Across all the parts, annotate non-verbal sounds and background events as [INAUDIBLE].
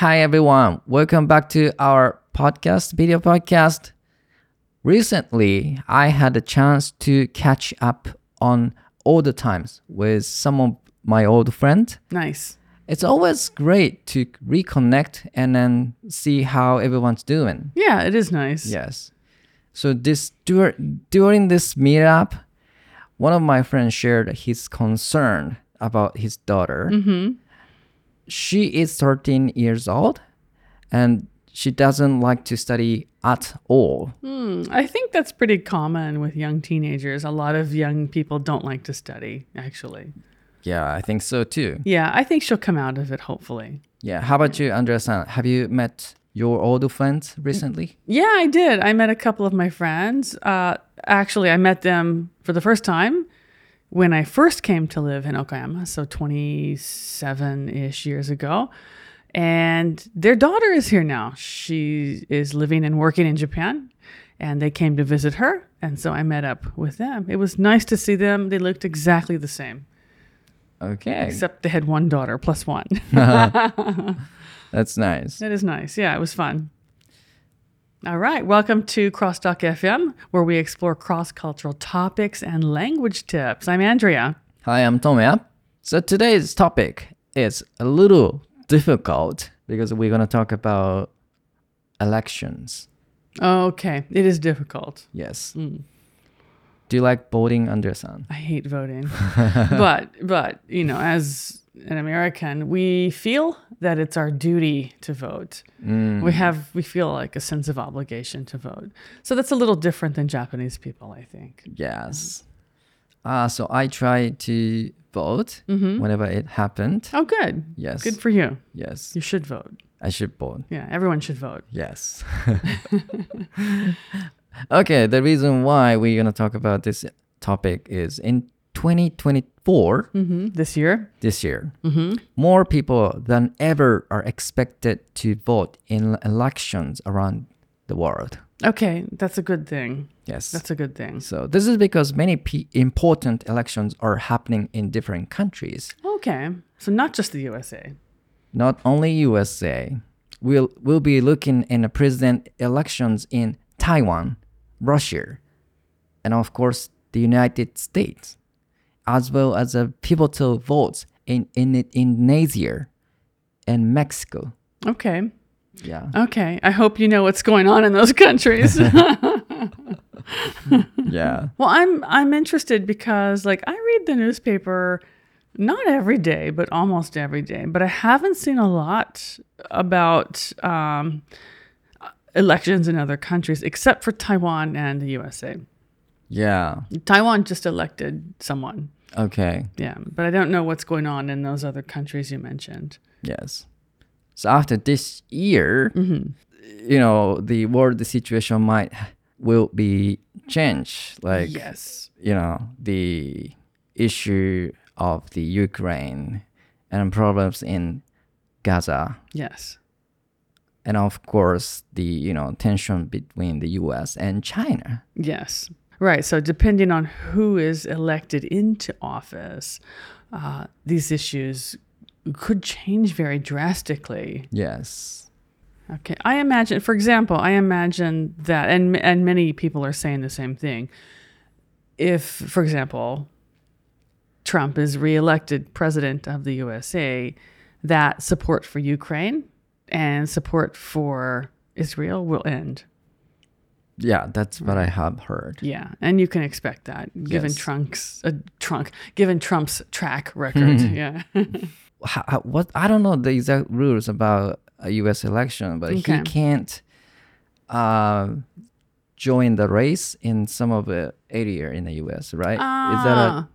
Hi everyone, welcome back to our podcast, video podcast. Recently, I had a chance to catch up on all the times with some of my old friends. Nice. It's always great to reconnect and then see how everyone's doing. Yeah, it is nice. Yes. So this dur- during this meetup, one of my friends shared his concern about his daughter. Mm-hmm. She is 13 years old and she doesn't like to study at all. Hmm, I think that's pretty common with young teenagers. A lot of young people don't like to study, actually. Yeah, I think so too. Yeah, I think she'll come out of it, hopefully. Yeah. How about you, Andrea-san? Have you met your old friends recently? Yeah, I did. I met a couple of my friends. Uh, actually, I met them for the first time when I first came to live in Okayama, so 27 ish years ago. And their daughter is here now. She is living and working in Japan, and they came to visit her. And so I met up with them. It was nice to see them. They looked exactly the same, Okay. except they had one daughter plus one. [LAUGHS] [LAUGHS] That's nice. That is nice. Yeah, it was fun. All right. Welcome to Crosstalk FM, where we explore cross cultural topics and language tips. I'm Andrea. Hi, I'm Tomoya. So today's topic is a little difficult because we're going to talk about elections. Okay. It is difficult. Yes. Hmm. Do you like voting, Andrea-san? I hate voting. [LAUGHS] but, but, you know, as an American, we feel that it's our duty to vote. We have, we feel like a sense of obligation to vote. So that's a little different than Japanese people, I think. Yes. Uh, so I try to vote whenever it happened. Oh, good. Yes. Good for you. Yes. You should vote. I should vote. Yeah, everyone should vote. Yes. [LAUGHS] okay, the reason why we're going to talk about this topic is in 2024, hmm This year. this year, more people than ever are expected to vote in elections around the world. Okay, that's a good thing. Yes. That's a good thing. so this is because many p- important elections are happening in different countries. Okay, so not just the USA. Not only USA. We'll we'll be looking in the president elections in Taiwan, Russia, and of course the United States, as well as a pivotal votes in in Indonesia and Mexico. Okay, Yeah. okay. I hope you know what's going on in those countries. [LAUGHS] [LAUGHS] Yeah. well, I'm I'm interested because like I read the newspaper not every day, but almost every day. But I haven't seen a lot about um, elections in other countries except for Taiwan and the USA. Yeah. Taiwan just elected someone. Okay. Yeah, but I don't know what's going on in those other countries you mentioned. Yes. So after this year, mm-hmm. you know, the world the situation might will be changed. Like yes. you know the issue of the Ukraine and problems in Gaza, Yes. and of course the you know tension between the U.S. and China. Yes. Right. So depending on who is elected into office, uh, these issues could change very drastically. Yes. Okay. I imagine, for example, I imagine that, and and many people are saying the same thing. If, for example, Trump is reelected president of the USA, that support for Ukraine and support for Israel will end. Yeah, that's what I have heard. Yeah, and you can expect that given Yes. Trump's uh, Trump, given Trump's track record. yeah. [LAUGHS] How, what I don't know the exact rules about a U.S. election, but he can't uh, join the race in some of the area in the U.S. Right? Is that a Ah.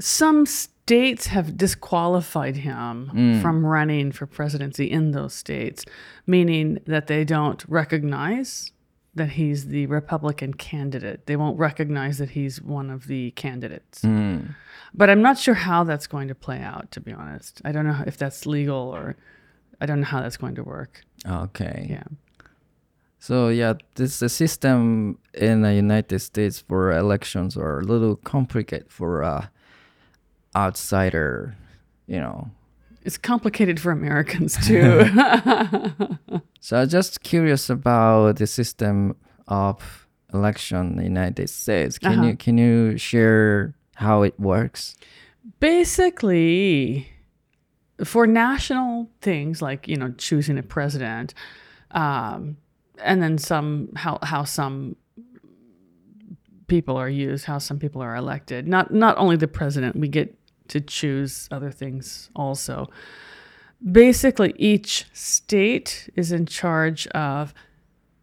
Some states have disqualified him Mm. from running for presidency in those states, meaning that they don't recognize that he's the Republican candidate. They won't recognize that he's one of the candidates. Mm. But I'm not sure how that's going to play out, to be honest. I don't know if that's legal or I don't know how that's going to work. okay? Yeah. So yeah, this the system in the United States for elections are a little complicated for uh, outsider, you know, it's complicated for Americans [LAUGHS] too. So I'm just curious about the system of election in the United States. Can Uh-huh. you can you share how it works? Basically, for national things like you know choosing a president, um, and then some how how some people are used, how some people are elected. Not not only the president, we get to choose other things also. Basically, each state is in charge of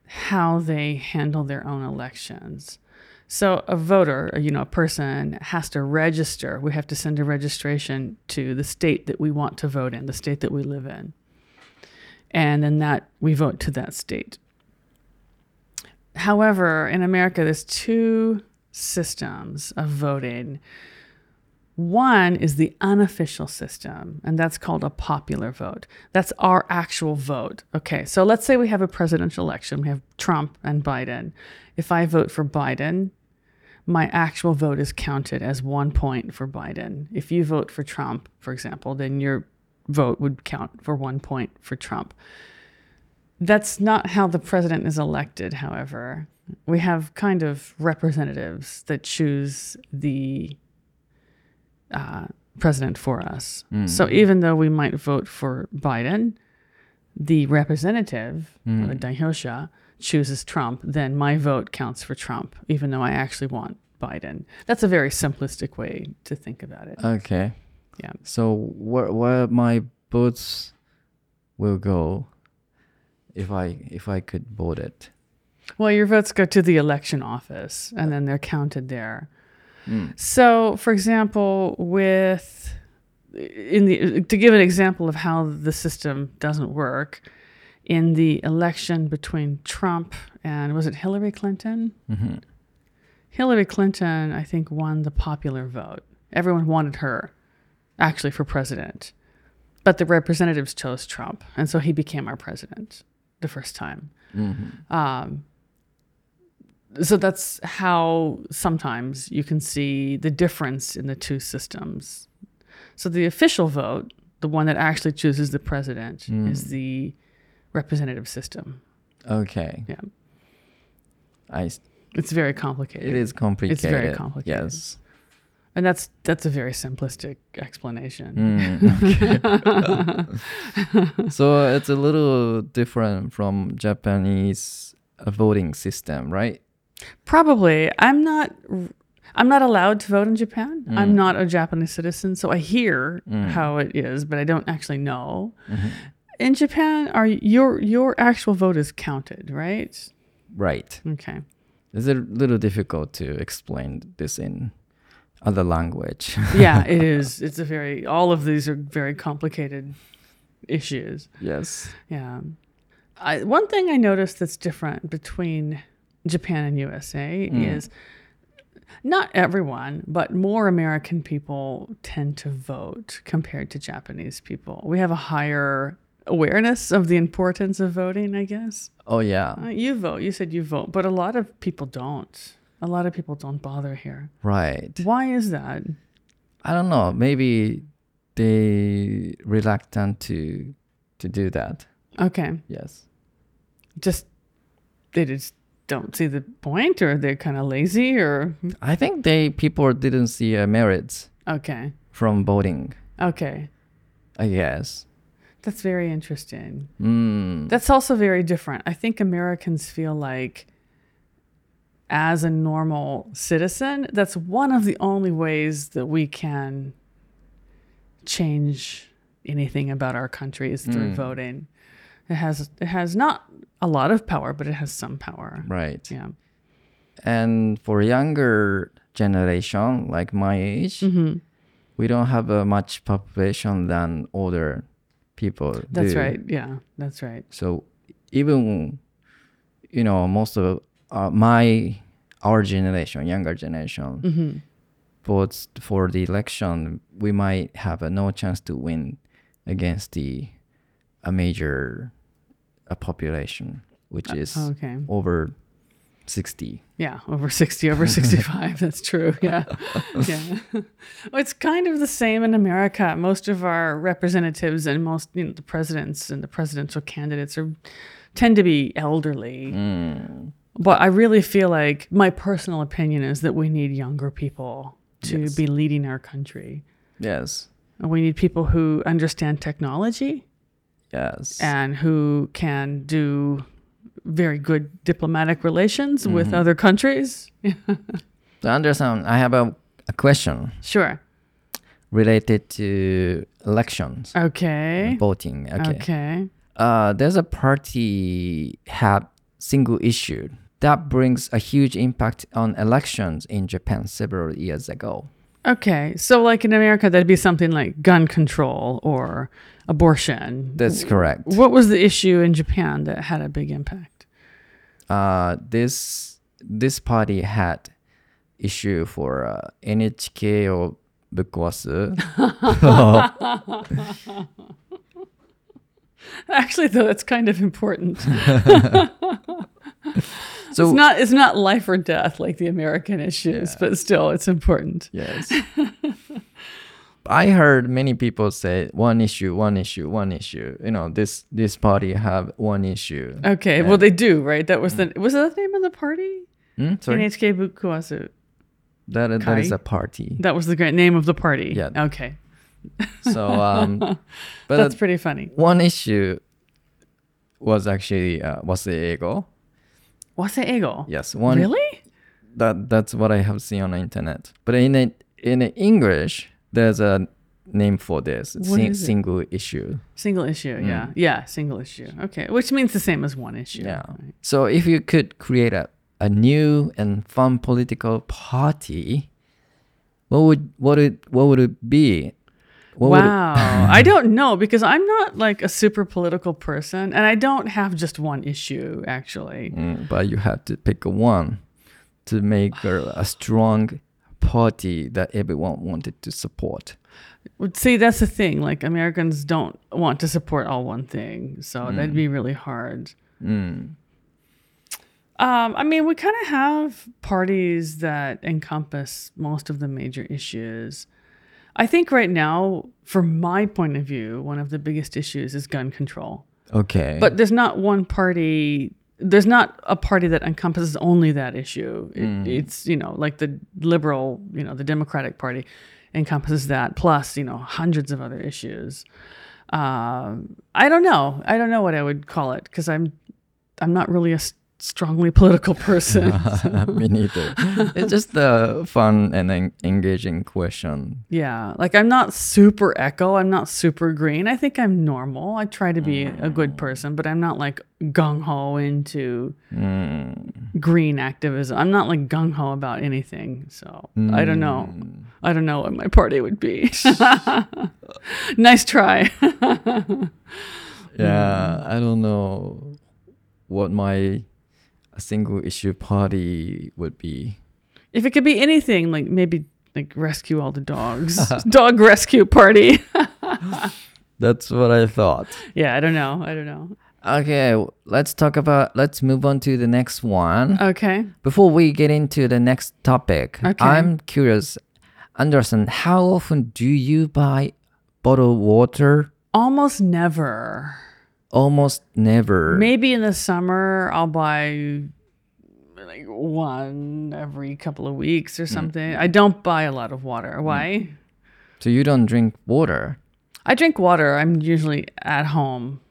how they handle their own elections. So a voter, uh, you know, a person has to register. We have to send a registration to the state that we want to vote in, the state that we live in. And then that we vote to that state. However, in America there's two systems of voting. One is the unofficial system, and that's called a popular vote. That's our actual vote. Okay, so let's say we have a presidential election. We have Trump and Biden. If I vote for Biden, my actual vote is counted as one point for Biden. If you vote for Trump, for example, then your vote would count for one point for Trump. That's not how the president is elected, however. We have kind of representatives that choose the uh, president for us. Hmm. So even though we might vote for Biden, the representative, uh, hmm. or Daihosha, chooses Trump, then my vote counts for Trump, even though I actually want Biden. That's a very simplistic way to think about it. Okay. Yeah. So where where my votes will go if I if I could vote it? Well, your votes go to the election office and uh, then they're counted there. So, for example, with in the to give an example of how the system doesn't work, in the election between Trump and was it Hillary Clinton? hmm Hillary Clinton, I think, won the popular vote. Everyone wanted her, actually, for president. But the representatives chose Trump. And so he became our president the first time. hmm Um, so that's how sometimes you can see the difference in the two systems. So the official vote, the one that actually chooses the president, is the representative system. Okay. Yeah. I It's very complicated. it is complicated. It's very complicated. Yes. And that's that's a very simplistic explanation. Mm, okay. [LAUGHS] so it's a little different from Japanese uh, voting system, right? Probably. I'm not I'm not allowed to vote in Japan. Mm. I'm not a Japanese citizen, so I hear how it is, but I don't actually know. Mm-hmm. In Japan, are your your actual vote is counted, right? Right. Okay. It's a little difficult to explain this in other language. Yeah, it [LAUGHS] is. It's a very all of these are very complicated issues. yes. Yeah. I, one thing I noticed that's different between Japan and USA is not everyone, but more American people tend to vote compared to Japanese people. We have a higher awareness of the importance of voting, I guess. Oh yeah. Uh, you vote. You said you vote, but a lot of people don't. A lot of people don't bother here. Right. Why is that? I don't know. Maybe they reluctant to to do that. Okay. Yes. Just they just don't see the point or they're kind of lazy or I think they people didn't see a merits okay. from voting. Okay. I guess. That's very interesting. Mm. That's also very different. I think Americans feel like, as a normal citizen, that's one of the only ways that we can change anything about our country is through Mm. voting. It has it has not a lot of power, but it has some power. Right. Yeah. And for younger generation like my age, hmm we don't have a much population than older people. That's do. right. Yeah, that's right. So even you know most of uh, my our generation, younger generation, hmm votes for the election, we might have a no chance to win against the a major a population, which uh, is Okay. over 60. Yeah, over 60, over [LAUGHS] 65. That's true. Yeah. Yeah. [LAUGHS] Well, it's kind of the same in America. Most of our representatives and most, you know, the presidents and the presidential candidates are tend to be elderly. Hmm. But I really feel like my personal opinion is that we need younger people to Yes. be leading our country. Yes. And we need people who understand technology Yes. and who can do very good diplomatic relations with other countries. So Andrea-san, I have a, a question Sure. related to elections, Okay. voting. Okay. Okay. Uh, there's a party have single issue that brings a huge impact on elections in Japan several years ago. Okay. So, like in America, that'd be something like gun control or abortion. That's correct. What was the issue in Japan that had a big impact? Uh, this this party had issue for uh, NHK or Bukwasu. [LAUGHS] Actually, though, that's kind of important. [LAUGHS] [LAUGHS] [LAUGHS] So it's not it's not life or death like the American issues, but still, it's important. Yes. [LAUGHS] I heard many people say one issue, one issue, one issue. You know, this this party have one issue. Okay. Well, they do, right? That was the was that the name of the party? Hmm? Sorry, NHK Bukuwasu. that that is a party. That was the great name of the party. Yeah. Okay. So, um, [LAUGHS] but That's pretty funny. one issue was actually uh, was the ego. What's the ego? Yes, one. Really? That that's what I have seen on the internet. But in a, in English, there's a name for this. What Sing- is it? single issue. Single issue. Mm. Yeah. Yeah. Single issue. Okay. Which means the same as one issue. Yeah. right? So if you could create a, a new and fun political party, what would what it what would it be? What Wow. I don't know because I'm not like a super political person and I don't have just one issue actually. Mm, but you have to pick one to make a, a strong party that everyone wanted to support. See, that's the thing. Like Americans don't want to support all one thing. So that'd be really hard. Mm. Um, I mean, we kind of have parties that encompass most of the major issues. I think right now, from my point of view, one of the biggest issues is gun control. Okay. But there's not one party. There's not a party that encompasses only that issue. It, It's you know like the liberal, you know, the Democratic Party encompasses that plus you know hundreds of other issues. Um, I don't know. I don't know what I would call it because I'm I'm not really a s- strongly political [LAUGHS] person. [LAUGHS] Me neither. it's just a fun and en- engaging question. yeah, like I'm not super echo. I'm not super green. I think I'm normal. I try to be a good person, but I'm not like gung ho into Mm. green activism. I'm not like gung ho about anything. So I don't know. Mm. I don't know what my party would be. [LAUGHS] nice try. Yeah, I don't know what my a single issue party would be. if it could be anything, like maybe like rescue all the dogs, [LAUGHS] dog rescue party. [LAUGHS] That's what I thought. yeah, I don't know. I don't know. Okay, let's talk about let's move on to the next one. Okay. Before we get into the next topic, Okay. I'm curious, Andrea-san, how often do you buy bottled water? Almost never. Almost never. Maybe in the summer I'll buy like one every couple of weeks or something. I don't buy a lot of water. Why? So you don't drink water. I drink water. I'm usually at home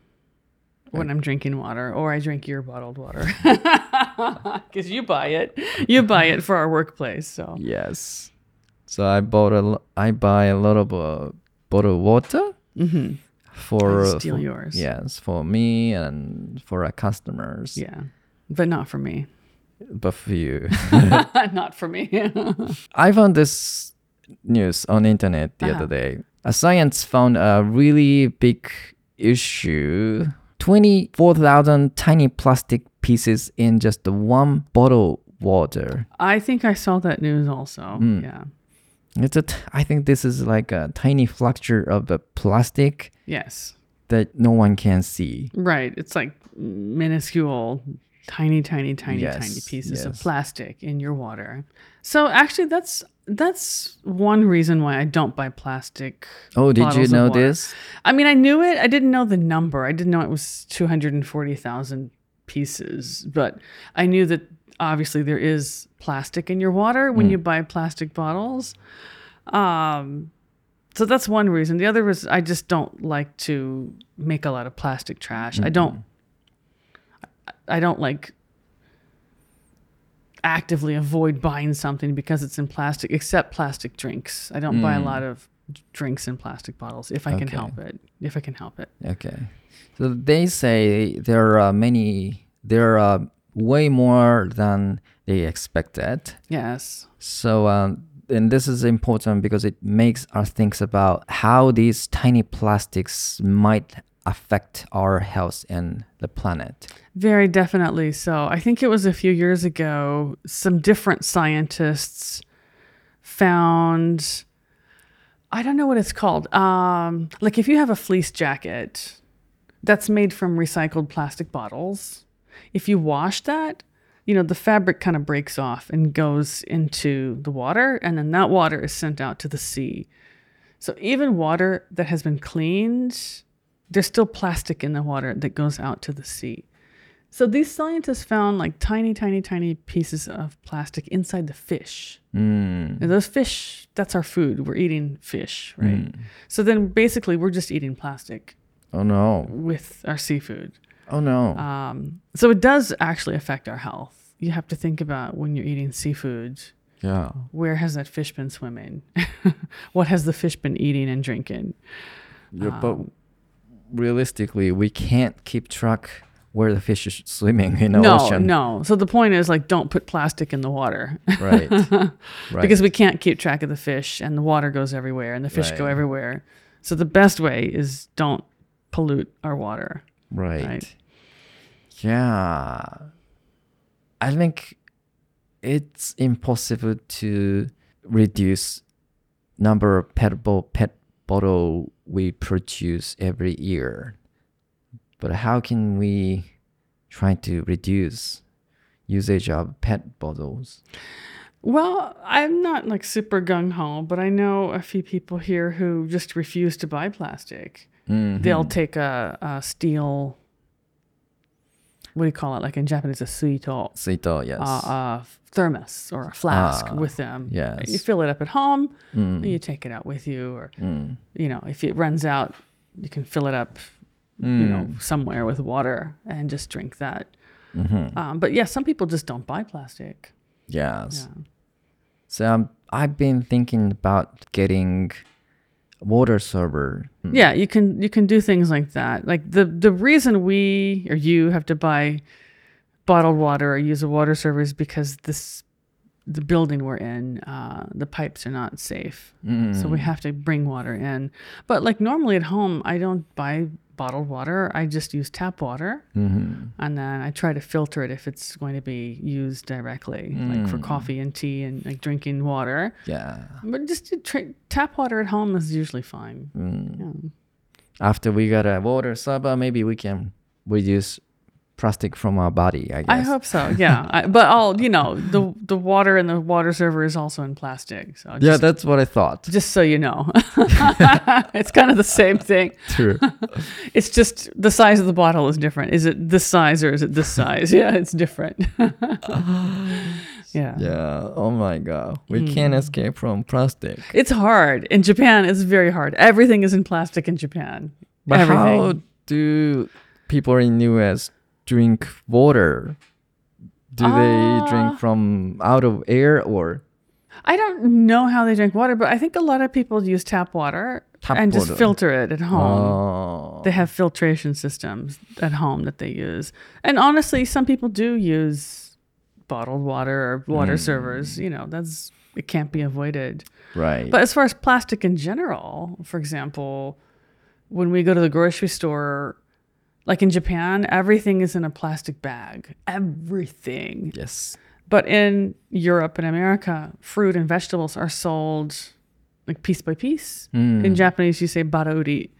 when I'm drinking water, or I drink your bottled water [LAUGHS] [LAUGHS] because you buy it. You buy it for our workplace. So Yes. So I bought a I buy a lot of uh, bottled water hmm for I steal for- yours. Yes, for me and for our customers. yeah, but not for me. But for you. [LAUGHS] [LAUGHS] not for me. I found this news on the internet the Uh-huh. other day. A science found a really big issue. 24,000 tiny plastic pieces in just one bottle water. I think I saw that news also. Yeah. It's a t- I think this is like a tiny fracture of the plastic Yes. that no one can see. Right. It's like minuscule tiny, tiny, tiny, Yes, tiny pieces of plastic in your water. So actually, that's that's one reason why I don't buy plastic. Oh, did you know this? I mean, I knew it. I didn't know the number. I didn't know it was two hundred and forty thousand pieces, but I knew that obviously there is plastic in your water when you buy plastic bottles. Um, so that's one reason. The other is I just don't like to make a lot of plastic trash. I don't. Mm-hmm. I don't like actively avoid buying something because it's in plastic, except plastic drinks. I don't buy a mm. lot of drinks in plastic bottles if I can help it. If I can help it. Okay. So they say there are uh, many, there are uh, way more than they expected. Yes. So, um, and this is important because it makes us think about how these tiny plastics might affect our health and the planet. Very definitely so. I think it was a few years ago, some different scientists found I don't know what it's called. Um, like if you have a fleece jacket that's made from recycled plastic bottles, if you wash that, you know, the fabric kind of breaks off and goes into the water, and then that water is sent out to the sea. So even water that has been cleaned, there's still plastic in the water that goes out to the sea. So these scientists found like tiny, tiny, tiny pieces of plastic inside the fish. Mm. And those fish, that's our food. We're eating fish, right? So then basically we're just eating plastic Oh no. with our seafood. Oh no. Um, so it does actually affect our health. You have to think about when you're eating seafood, yeah. where has that fish been swimming? [LAUGHS] what has the fish been eating and drinking? Yeah, but um, realistically, we can't keep track where the fish is swimming in the no, ocean. no. no. So the point is like don't put plastic in the water. Right. [LAUGHS] right. because we can't keep track of the fish and the water goes everywhere and the fish go Right. everywhere. So the best way is don't pollute our water. right. right. Yeah. I think it's impossible to reduce number of pet, bo- pet bottle we produce every year. But how can we try to reduce usage of pet bottles? Well, I'm not like super gung ho, but I know a few people here who just refuse to buy plastic. Mm-hmm. They'll take a, a steel, what do you call it? Like in Japanese, a suito, Sito, yes. uh, a thermos or a flask Ah, with them. yes. You fill it up at home, Mm, you take it out with you, or mm, you know, if it runs out, you can fill it up you know, mm, somewhere with water and just drink that. mhm. Um, but yeah, some people just don't buy plastic. Yes. Yeah. So um, I've been thinking about getting water server. Mm. Yeah, you can you can do things like that. Like the the reason we or you have to buy bottled water or use a water server is because this the building we're in, uh, the pipes are not safe. So we Mm. have to bring water in. But like normally at home, I don't buy bottled water. I just use tap water. Mhm. and then I try to filter it if it's going to be used directly, like for Mm. coffee and tea and like drinking water. Yeah. But just to tra- tap water at home is usually fine. Mm. Yeah. After we got a water server, maybe we can reduce plastic from our body. I guess. I hope so. [LAUGHS] Yeah, I, but all you know, the the water in the water server is also in plastic. So just, Yeah, that's what I thought. just so you know, [LAUGHS] [LAUGHS] it's kind of the same thing. True. It's just the size of the bottle is different. Is it this size or is it this size? Yeah, it's different. yeah. yeah. Oh my god. We Mm. can't escape from plastic. It's hard. In Japan, it's very hard. Everything is in plastic in Japan. But Everything. how do people in US drink water? Do they Uh, drink from out of air or I don't know how they drink water, but I think a lot of people use tap water Tap and just filter it at home. Oh. They have filtration systems at home that they use. And honestly, some people do use bottled water or water Mm. servers. You know, that's it can't be avoided. right. But as far as plastic in general, for example, when we go to the grocery store, like in Japan, everything is in a plastic bag. Everything. yes. But in Europe and America, fruit and vegetables are sold like piece by piece. Mm. In Japanese, you say barauri.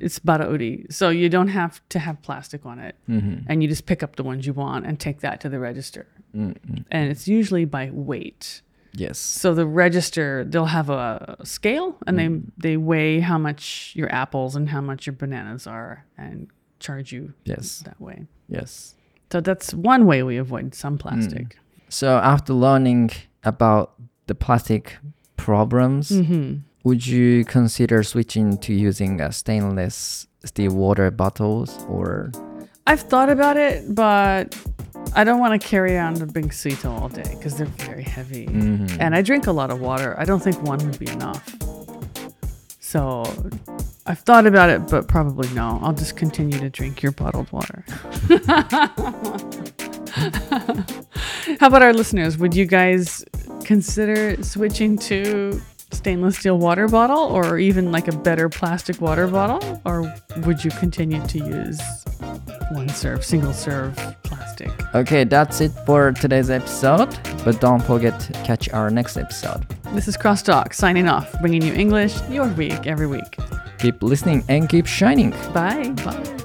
It's barauri. So you don't have to have plastic on it. Mm-hmm. And you just pick up the ones you want and take that to the register. Mm-hmm. And it's usually by weight. Yes. So the register, they'll have a scale and they they weigh how much your apples and how much your bananas are and charge you Yes. that way. Yes. So that's one way we avoid some plastic. So after learning about the plastic problems, Mm-hmm. would you consider switching to using a stainless steel water bottles or I've thought about it, but I don't want to carry on a big Sito all day because they're very heavy. Mhm. And I drink a lot of water. I don't think one would be enough. So I've thought about it, but probably no. I'll just continue to drink your bottled water. [LAUGHS] How about our listeners? Would you guys consider switching to stainless steel water bottle or even like a better plastic water bottle? Or would you continue to use one serve, single serve plastic? Okay, that's it for today's episode. But don't forget to catch our next episode. This is Crosstalk signing off, bringing you English your week every week. Keep listening and keep shining. Bye. Bye.